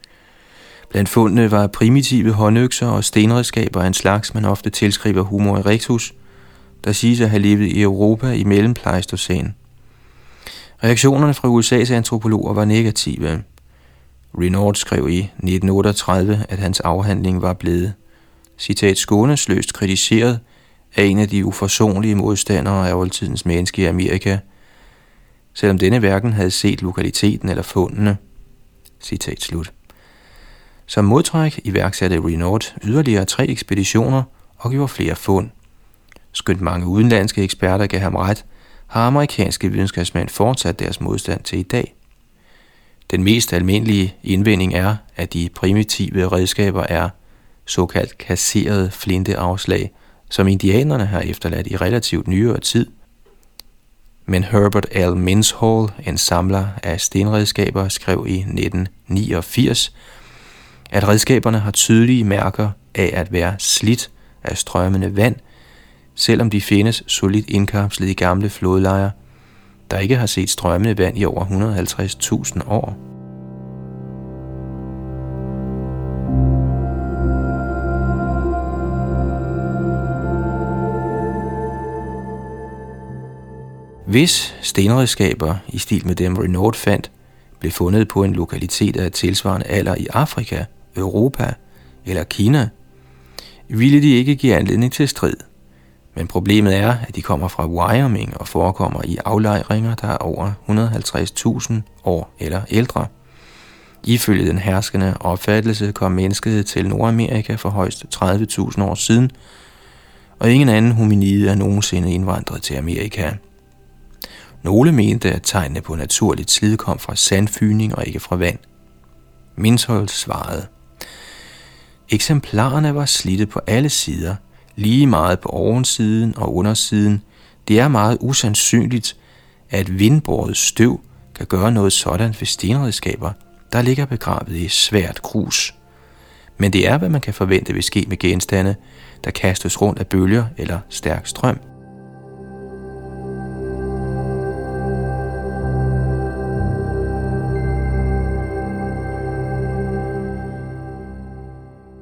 Blandt fundene var primitive håndøkser og stenredskaber af en slags, man ofte tilskriver Homo erectus, der siges at have levet i Europa i mellempleistocæn. Reaktionerne fra USA's antropologer var negative. Renaud skrev i 1938, at hans afhandling var blevet, citat, skånesløst kritiseret af en af de uforsonlige modstandere af oldtidens menneske i Amerika, selvom denne hverken havde set lokaliteten eller fundene. Citat slut. Som modtræk iværksatte Renault yderligere tre ekspeditioner og gjorde flere fund. Skønt mange udenlandske eksperter gav ham ret, har amerikanske videnskabsmænd fortsat deres modstand til i dag. Den mest almindelige indvending er, at de primitive redskaber er såkaldt kasserede flinteafslag, som indianerne har efterladt i relativt nyere tid. Men Herbert L. Minshall, en samler af stenredskaber, skrev i 1989, at redskaberne har tydelige mærker af at være slidt af strømmende vand, selvom de findes solidt indkapslet i gamle flodlejer, der ikke har set strømmende vand i over 150.000 år. Hvis stenredskaber i stil med dem Renault fandt, blev fundet på en lokalitet af tilsvarende alder i Afrika – Europa eller Kina, ville de ikke give anledning til strid. Men problemet er, at de kommer fra Wyoming og forekommer i aflejringer, der er over 150.000 år eller ældre. Ifølge den herskende opfattelse kom mennesket til Nordamerika for højst 30.000 år siden, og ingen anden hominide er nogensinde indvandret til Amerika. Nogle mente, at tegnene på naturligt slid kom fra sandfyning og ikke fra vand. Mindshold svarede. Eksemplarerne var slidte på alle sider, lige meget på ovensiden og undersiden. Det er meget usandsynligt, at vindbåret støv kan gøre noget sådan ved stenredskaber, der ligger begravet i svært grus. Men det er, hvad man kan forvente vil ske med genstande, der kastes rundt af bølger eller stærk strøm.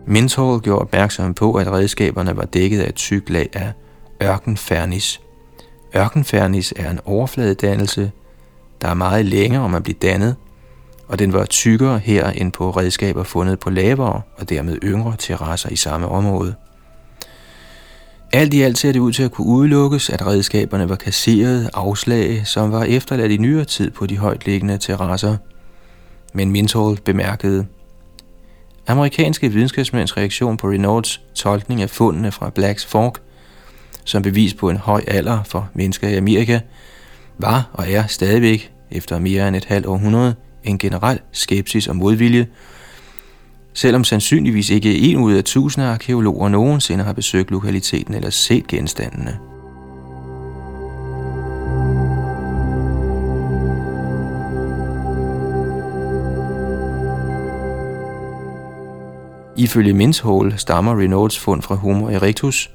Minthal gjorde opmærksom på, at redskaberne var dækket af et tyk lag af ørkenfernis. Ørkenfernis er en overfladedannelse, der er meget længere om at blive dannet, og den var tykkere her end på redskaber fundet på lavere og dermed yngre terrasser i samme område. Alt i alt ser det ud til at kunne udelukkes, at redskaberne var kasserede afslag, som var efterladt i nyere tid på de højtliggende terrasser. Men Mintold bemærkede, Amerikanske videnskabsmænds reaktion på Reynolds tolkning af fundene fra Blacks Fork, som bevis på en høj alder for mennesker i Amerika, var og er stadigvæk, efter mere end et halvt århundrede, en generel skepsis og modvilje, selvom sandsynligvis ikke en ud af tusinde arkeologer nogensinde har besøgt lokaliteten eller set genstandene. Ifølge Minshall stammer Renaults fund fra Homo erectus,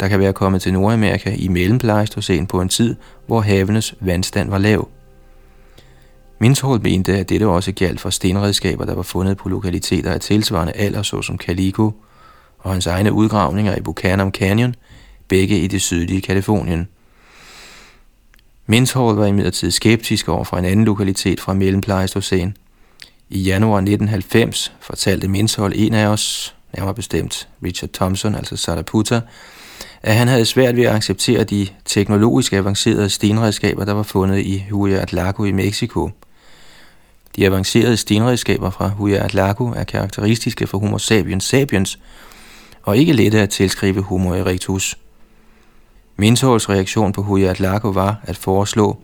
der kan være kommet til Nordamerika i mellempleistocæn på en tid, hvor havenes vandstand var lav. Minshall mente, at dette også galt for stenredskaber, der var fundet på lokaliteter af tilsvarende alder, såsom Calico, og hans egne udgravninger i Buchanan Canyon, begge i det sydlige Kalifornien. Minshall var imidlertid skeptisk over for en anden lokalitet fra mellempleistocæn, i januar 1990 fortalte Minshold en af os, nærmere bestemt Richard Thompson, altså Saraputta, at han havde svært ved at acceptere de teknologisk avancerede stenredskaber, der var fundet i Huayatlaco i Mexico. De avancerede stenredskaber fra Huayatlaco er karakteristiske for Homo sapiens sapiens, og ikke lette at tilskrive Homo erectus. Minsholds reaktion på Huayatlaco var at foreslå,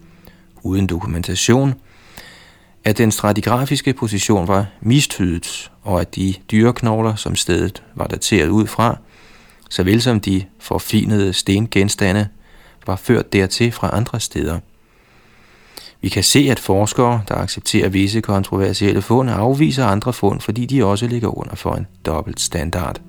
uden dokumentation, at den stratigrafiske position var mistydet, og at de dyreknogler, som stedet var dateret ud fra, såvel som de forfinede stengenstande, var ført dertil fra andre steder. Vi kan se, at forskere, der accepterer visse kontroversielle fund, afviser andre fund, fordi de også ligger under for en dobbelt standard.